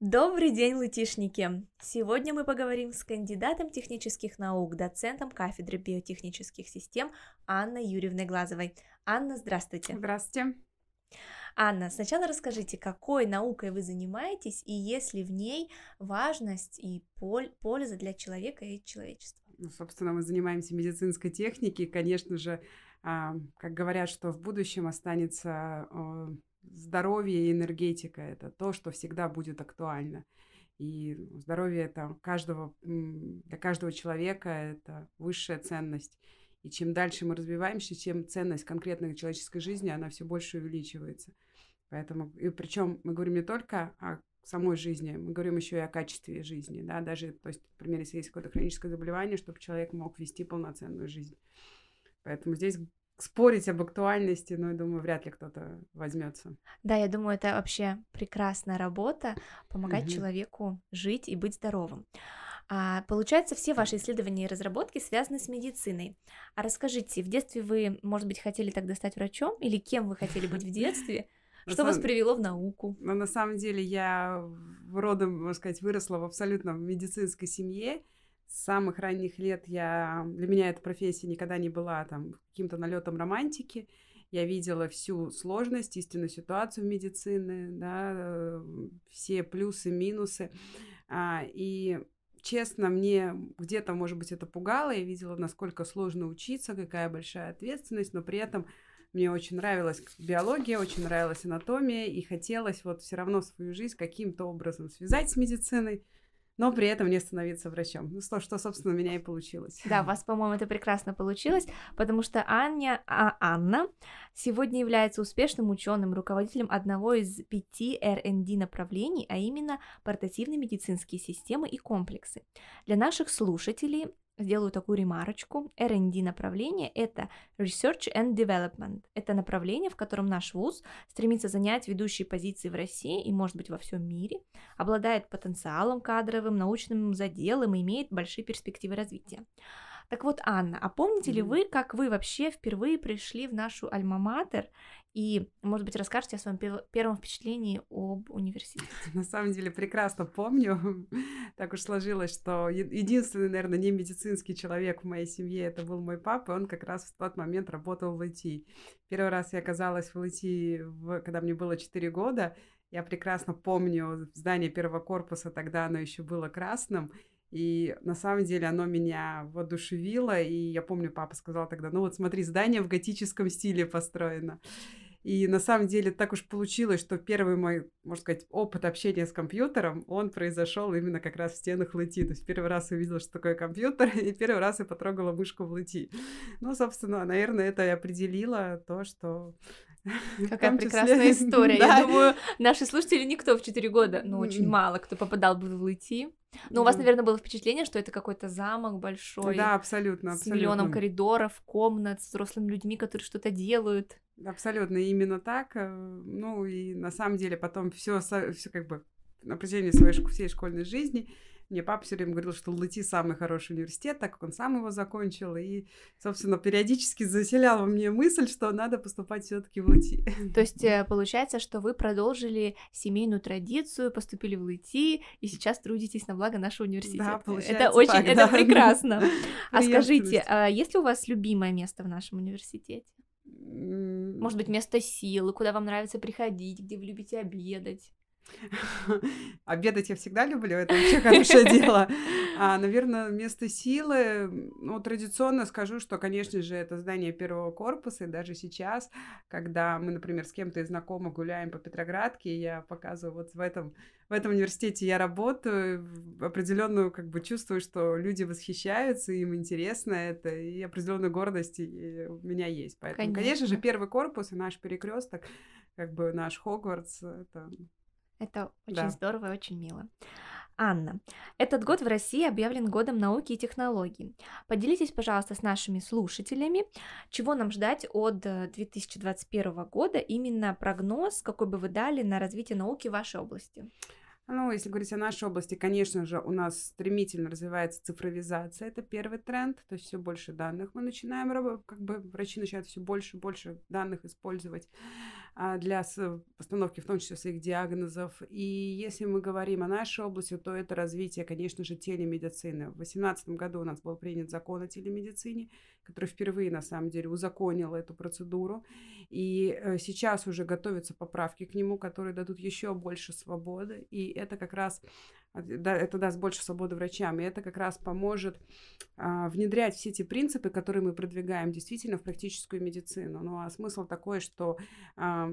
Добрый день, лытишники! Сегодня мы поговорим с кандидатом технических наук, доцентом кафедры биотехнических систем Анной Юрьевной Глазовой. Анна, здравствуйте! Здравствуйте! Анна, сначала расскажите, какой наукой вы занимаетесь и есть ли в ней важность и польза для человека и человечества? Ну, собственно, мы занимаемся медицинской техникой. Конечно же, а, как говорят, что в будущем останется здоровье и энергетика – это то, что всегда будет актуально. И здоровье это каждого, для каждого человека это высшая ценность. И чем дальше мы развиваемся, тем ценность конкретной человеческой жизни, она все больше увеличивается. Поэтому, и причем мы говорим не только о самой жизни, мы говорим еще и о качестве жизни, да, даже, то есть, например, если есть какое-то хроническое заболевание, чтобы человек мог вести полноценную жизнь. Поэтому здесь спорить об актуальности, но я думаю, вряд ли кто-то возьмется. Да, я думаю, это вообще прекрасная работа, помогать угу. человеку жить и быть здоровым. А, получается, все ваши исследования и разработки связаны с медициной. А расскажите, в детстве вы, может быть, хотели тогда стать врачом? Или кем вы хотели быть в детстве? Что вас привело в науку? Ну, на самом деле, я родом, можно сказать, выросла в абсолютно медицинской семье с самых ранних лет я... Для меня эта профессия никогда не была там каким-то налетом романтики. Я видела всю сложность, истинную ситуацию в медицине, да, э, все плюсы, минусы. А, и честно, мне где-то, может быть, это пугало. Я видела, насколько сложно учиться, какая большая ответственность, но при этом мне очень нравилась биология, очень нравилась анатомия, и хотелось вот все равно свою жизнь каким-то образом связать с медициной но при этом не становиться врачом. Ну, что, что, собственно, у меня и получилось. Да, у вас, по-моему, это прекрасно получилось, потому что Аня, а Анна сегодня является успешным ученым, руководителем одного из пяти R&D направлений, а именно портативные медицинские системы и комплексы. Для наших слушателей сделаю такую ремарочку. R&D направление — это Research and Development. Это направление, в котором наш вуз стремится занять ведущие позиции в России и, может быть, во всем мире, обладает потенциалом кадровым, научным заделом и имеет большие перспективы развития. Так вот, Анна, а помните mm-hmm. ли вы, как вы вообще впервые пришли в нашу альма-матер и, может быть, расскажете о своем первом впечатлении об университете. На самом деле прекрасно помню. Так уж сложилось, что единственный, наверное, не медицинский человек в моей семье это был мой папа. Он как раз в тот момент работал в ИТ. Первый раз я оказалась в ИТ, когда мне было 4 года. Я прекрасно помню здание первого корпуса, тогда оно еще было красным. И на самом деле оно меня воодушевило. И я помню, папа сказал тогда, ну вот смотри, здание в готическом стиле построено. И на самом деле так уж получилось, что первый мой, можно сказать, опыт общения с компьютером, он произошел именно как раз в стенах Лэти. То есть первый раз увидела, что такое компьютер, и первый раз я потрогала мышку в Лэти. Ну, собственно, наверное, это и определило то, что Какая прекрасная история. Я думаю, наши слушатели никто в 4 года, ну, очень мало кто попадал бы в Лэти. Но у вас, наверное, было впечатление, что это какой-то замок большой. Да, абсолютно, С миллионом коридоров, комнат, с взрослыми людьми, которые что-то делают. Абсолютно, именно так. Э, ну и на самом деле потом все, все как бы на протяжении своей всей школьной жизни мне папа все время говорил, что ЛТИ самый хороший университет, так как он сам его закончил. И, собственно, периодически заселял во мне мысль, что надо поступать все-таки в ЛТИ. То есть э, получается, что вы продолжили семейную традицию, поступили в ЛТИ и сейчас трудитесь на благо нашего университета. Да, получается это очень, так, это да. прекрасно. А скажите, а есть ли у вас любимое место в нашем университете? Может быть, место силы, куда вам нравится приходить, где вы любите обедать? Обедать я всегда люблю, это вообще хорошее дело. А, наверное, место силы, ну, традиционно скажу, что, конечно же, это здание первого корпуса, и даже сейчас, когда мы, например, с кем-то из знакомых гуляем по Петроградке, я показываю вот в этом, в этом университете я работаю, определенную, как бы, чувствую, что люди восхищаются, им интересно это, и определенную гордость и у меня есть. Поэтому, конечно. конечно же, первый корпус и наш перекресток, как бы наш Хогвартс, это это очень да. здорово и очень мило. Анна, этот год в России объявлен годом науки и технологий. Поделитесь, пожалуйста, с нашими слушателями, чего нам ждать от 2021 э, года, именно прогноз, какой бы вы дали на развитие науки в вашей области. Ну, если говорить о нашей области, конечно же, у нас стремительно развивается цифровизация, это первый тренд, то есть все больше данных мы начинаем, как бы врачи начинают все больше и больше данных использовать. А, для постановки, в том числе, своих диагнозов. И если мы говорим о нашей области, то это развитие, конечно же, телемедицины. В 2018 году у нас был принят закон о телемедицине, который впервые, на самом деле, узаконил эту процедуру. И э, сейчас уже готовятся поправки к нему, которые дадут еще больше свободы. И это как раз это даст больше свободы врачам, и это как раз поможет а, внедрять все эти принципы, которые мы продвигаем действительно в практическую медицину. Ну а смысл такой, что а,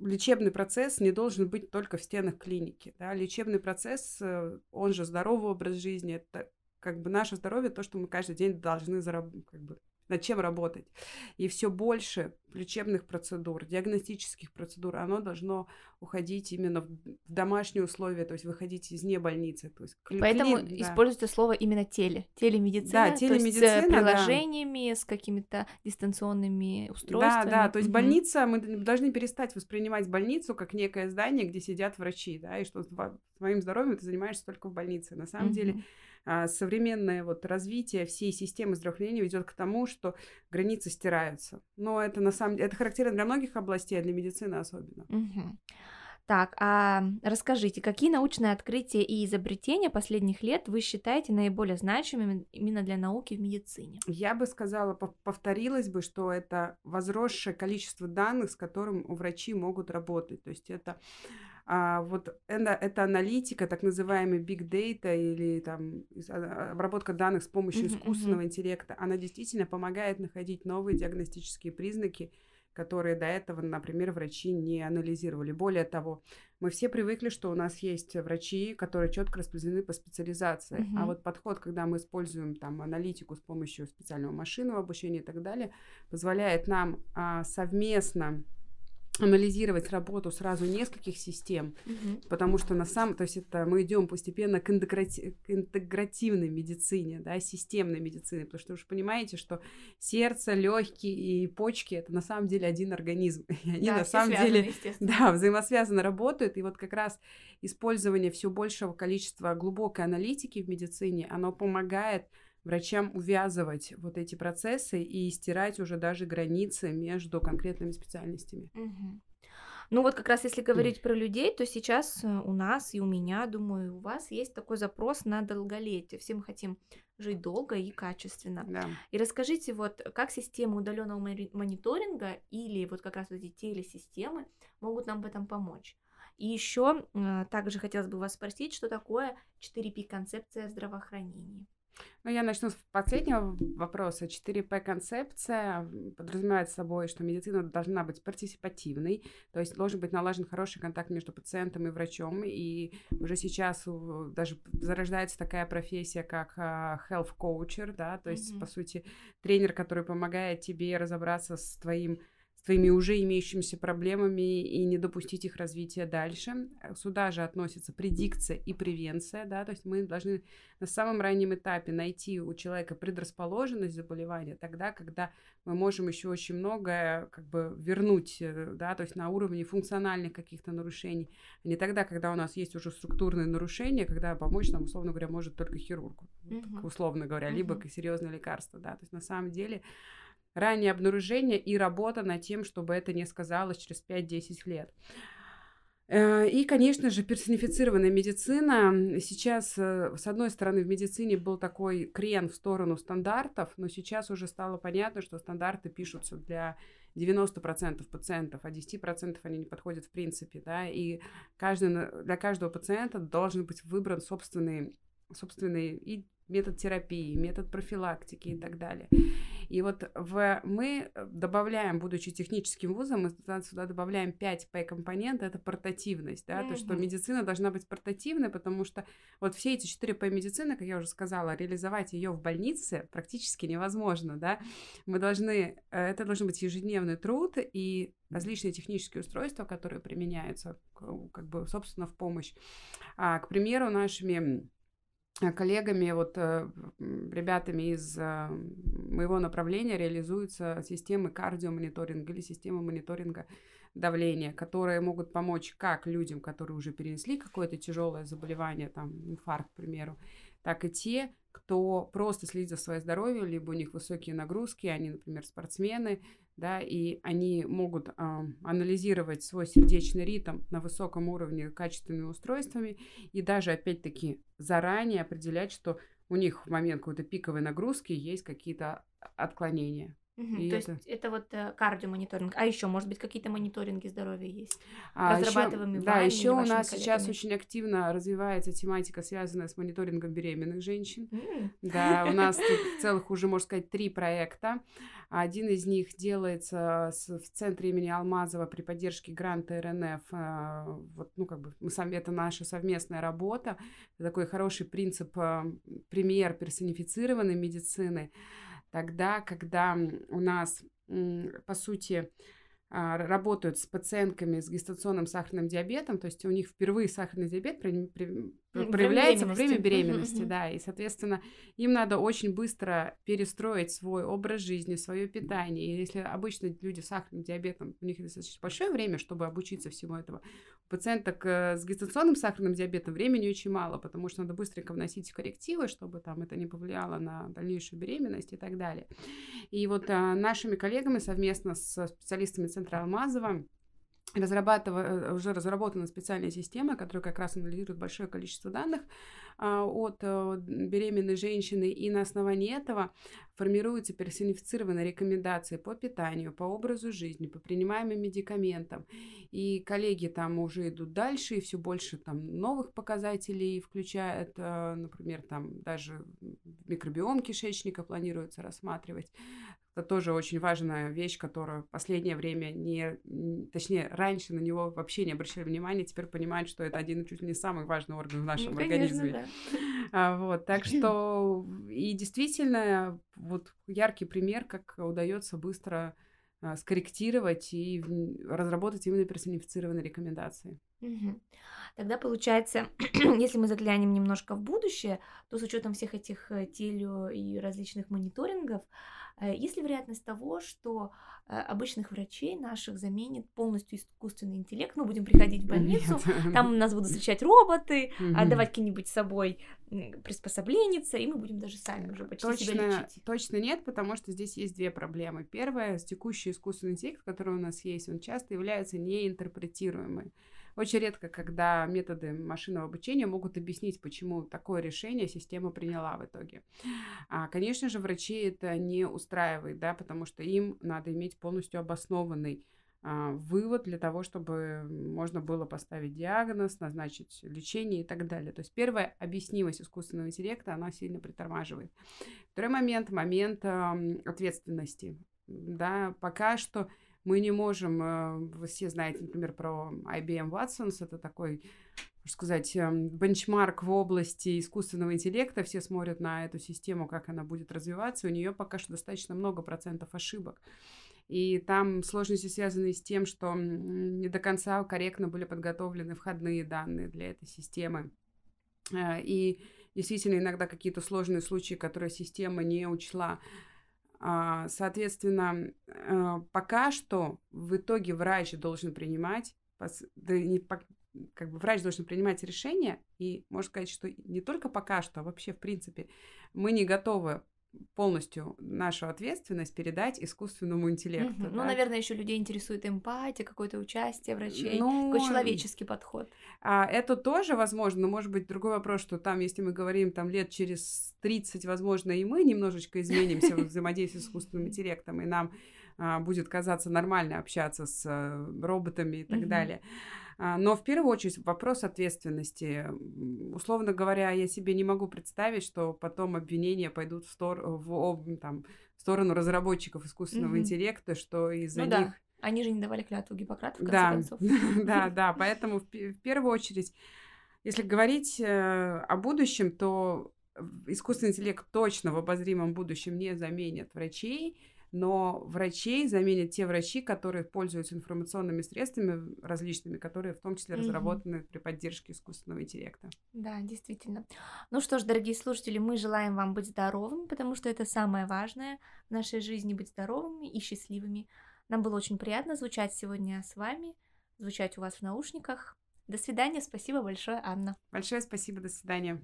лечебный процесс не должен быть только в стенах клиники. Да? Лечебный процесс, э, он же здоровый образ жизни, это как бы наше здоровье, то, что мы каждый день должны заработать, как бы над чем работать. И все больше лечебных процедур, диагностических процедур, оно должно уходить именно в домашние условия, то есть выходить из не больницы. То есть Поэтому клин, да. слово именно теле, телемедицина, да, телемедицина то есть с приложениями, да. с какими-то дистанционными устройствами. Да, да, то есть больница, мы должны перестать воспринимать больницу как некое здание, где сидят врачи, да, и что своим здоровьем ты занимаешься только в больнице. На самом деле а, современное вот развитие всей системы здравоохранения ведет к тому, что границы стираются. Но это на самом деле это характерно для многих областей, а для медицины особенно. Угу. Так, а расскажите, какие научные открытия и изобретения последних лет вы считаете наиболее значимыми именно для науки в медицине? Я бы сказала, повторилось бы, что это возросшее количество данных, с которым врачи могут работать. То есть это а вот это, это аналитика, так называемый big data или там а, обработка данных с помощью искусственного интеллекта, она действительно помогает находить новые диагностические признаки, которые до этого, например, врачи не анализировали. Более того, мы все привыкли, что у нас есть врачи, которые четко распределены по специализации. Uh-huh. А вот подход, когда мы используем там аналитику с помощью специального машинного обучения и так далее, позволяет нам а, совместно анализировать работу сразу нескольких систем, угу. потому что на самом, то есть это мы идем постепенно к, интеграти, к интегративной медицине, да, системной медицине, потому что вы же понимаете, что сердце, легкие и почки это на самом деле один организм, и они да, на самом деле да взаимосвязанно работают, и вот как раз использование все большего количества глубокой аналитики в медицине, оно помогает врачам увязывать вот эти процессы и стирать уже даже границы между конкретными специальностями. Угу. Ну вот как раз если говорить про людей, то сейчас э, у нас и у меня, думаю, у вас есть такой запрос на долголетие. Все мы хотим жить долго и качественно. Да. И расскажите, вот как система удаленного мониторинга или вот как раз эти телесистемы могут нам в этом помочь? И еще э, также хотелось бы вас спросить, что такое 4P концепция здравоохранения? Ну, я начну с последнего вопроса. 4П-концепция подразумевает собой, что медицина должна быть партисипативной, то есть должен быть налажен хороший контакт между пациентом и врачом, и уже сейчас даже зарождается такая профессия, как а, health coacher, да, то есть, mm-hmm. по сути, тренер, который помогает тебе разобраться с твоим твоими уже имеющимися проблемами и не допустить их развития дальше. Сюда же относятся предикция и превенция, да, то есть мы должны на самом раннем этапе найти у человека предрасположенность заболевания тогда, когда мы можем еще очень многое как бы вернуть, э, да, то есть на уровне функциональных каких-то нарушений, а не тогда, когда у нас есть уже структурные нарушения, когда помочь нам, условно говоря, может только хирург, uh-huh. условно говоря, uh-huh. либо серьезное лекарство, да, то есть на самом деле раннее обнаружение и работа над тем, чтобы это не сказалось через 5-10 лет. Э, и, конечно же, персонифицированная медицина. Сейчас, э, с одной стороны, в медицине был такой крен в сторону стандартов, но сейчас уже стало понятно, что стандарты пишутся для 90% пациентов, а 10% они не подходят в принципе, да, и каждый, для каждого пациента должен быть выбран собственный, собственный и метод терапии, метод профилактики и так далее. И вот в, мы добавляем, будучи техническим вузом, мы сюда добавляем 5 P-компонента, это портативность, да, mm-hmm. то, что медицина должна быть портативной, потому что вот все эти 4 P медицины, как я уже сказала, реализовать ее в больнице практически невозможно, да. Мы должны, э, это должен быть ежедневный труд и различные технические устройства, которые применяются, как бы, собственно, в помощь. А, к примеру, нашими коллегами, вот э, ребятами из э, моего направления реализуются системы кардиомониторинга или системы мониторинга давления, которые могут помочь как людям, которые уже перенесли какое-то тяжелое заболевание, там инфаркт, к примеру, так и те, кто просто следит за своим здоровьем, либо у них высокие нагрузки, они, например, спортсмены, да, и они могут а, анализировать свой сердечный ритм на высоком уровне качественными устройствами и даже, опять-таки, заранее определять, что у них в момент какой-то пиковой нагрузки есть какие-то отклонения. Угу, то это... есть это вот э, кардиомониторинг. А еще, может быть, какие-то мониторинги здоровья есть? А, Разрабатываемые еще, Да, еще у нас коллегами? сейчас очень активно развивается тематика, связанная с мониторингом беременных женщин. Mm. Да, у нас тут целых уже, можно сказать, три проекта. Один из них делается в центре имени Алмазова при поддержке гранта РНФ. А, вот, ну, как бы мы сами, это наша совместная работа. Это такой хороший принцип, а, пример персонифицированной медицины тогда, когда у нас, по сути, а, работают с пациентками с гестационным сахарным диабетом, то есть у них впервые сахарный диабет проявляется во время беременности, да, и, соответственно, им надо очень быстро перестроить свой образ жизни, свое питание. И если обычно люди с сахарным диабетом, у них достаточно большое время, чтобы обучиться всему этому, у пациенток э, с гестационным сахарным диабетом времени очень мало, потому что надо быстренько вносить коррективы, чтобы там это не повлияло на дальнейшую беременность и так далее. И вот а, нашими коллегами совместно с специалистами Центра Алмазова разрабатывая, уже разработана специальная система, которая как раз анализирует большое количество данных а, от а, беременной женщины, и на основании этого формируются персонифицированные рекомендации по питанию, по образу жизни, по принимаемым медикаментам. И коллеги там уже идут дальше, и все больше там новых показателей включают, а, например, там даже микробиом кишечника планируется рассматривать. Это тоже очень важная вещь, которая в последнее время не... Точнее, раньше на него вообще не обращали внимания, теперь понимают, что это один чуть ли не самый важный орган в нашем ну, конечно, организме. Да. А, вот, так что... И действительно, вот яркий пример, как удается быстро а, скорректировать и разработать именно персонифицированные рекомендации. Угу. Тогда получается, если мы заглянем немножко в будущее, то с учетом всех этих э, теле и различных мониторингов, Э, есть ли вероятность того, что э, обычных врачей наших заменит полностью искусственный интеллект? Мы будем приходить в больницу, Нет. там нас будут встречать роботы, отдавать какие-нибудь с собой приспособленицы, и мы будем даже сами уже почти точно, себя лечить. Точно нет, потому что здесь есть две проблемы. Первая, текущий искусственный интеллект, который у нас есть, он часто является неинтерпретируемым. Очень редко, когда методы машинного обучения могут объяснить, почему такое решение система приняла в итоге. А, конечно же, врачей это не устраивает, да, потому что им надо иметь полностью обоснованный а, вывод для того, чтобы можно было поставить диагноз, назначить лечение и так далее. То есть первая объяснимость искусственного интеллекта, она сильно притормаживает. Второй момент, момент э, ответственности. Да, пока что мы не можем, э, вы все знаете, например, про IBM Watson, это такой, можно сказать, эм, бенчмарк в области искусственного интеллекта, все смотрят на эту систему, как она будет развиваться, у нее пока что достаточно много процентов ошибок. И там сложности связаны с тем, что не до конца корректно были подготовлены входные данные для этой системы. Э, и действительно иногда какие-то сложные случаи, которые система не учла, соответственно, э, пока что в итоге врач должен принимать, да не, как бы врач должен принимать решение, и можно сказать, что не только пока что, а вообще в принципе мы не готовы полностью нашу ответственность передать искусственному интеллекту. Угу. Да? Ну, наверное, еще людей интересует эмпатия, какое-то участие врачей, ну, такой человеческий подход. А это тоже возможно, но может быть другой вопрос, что там, если мы говорим там лет через 30, возможно, и мы немножечко изменимся в взаимодействии с искусственным интеллектом, и нам а, будет казаться нормально общаться с а, роботами и так угу. далее. А, но в первую очередь вопрос ответственности. Условно говоря, я себе не могу представить, что потом обвинения пойдут в, стор в, там, в сторону разработчиков искусственного mm-hmm. интеллекта, что из-за ну, них... Да. Они же не давали клятву Гиппократа, в конце да. концов. Да, да, поэтому в, в первую очередь, если говорить э, о будущем, то искусственный интеллект точно в обозримом будущем не заменит врачей, но врачей заменят те врачи, которые пользуются информационными средствами различными, которые в том числе mm-hmm. разработаны при поддержке искусственного интеллекта. Да, действительно. Ну что ж, дорогие слушатели, мы желаем вам быть здоровыми, потому что это самое важное в нашей жизни быть здоровыми и счастливыми. Нам было очень приятно звучать сегодня с вами, звучать у вас в наушниках. До свидания, спасибо большое, Анна. Большое спасибо, до свидания.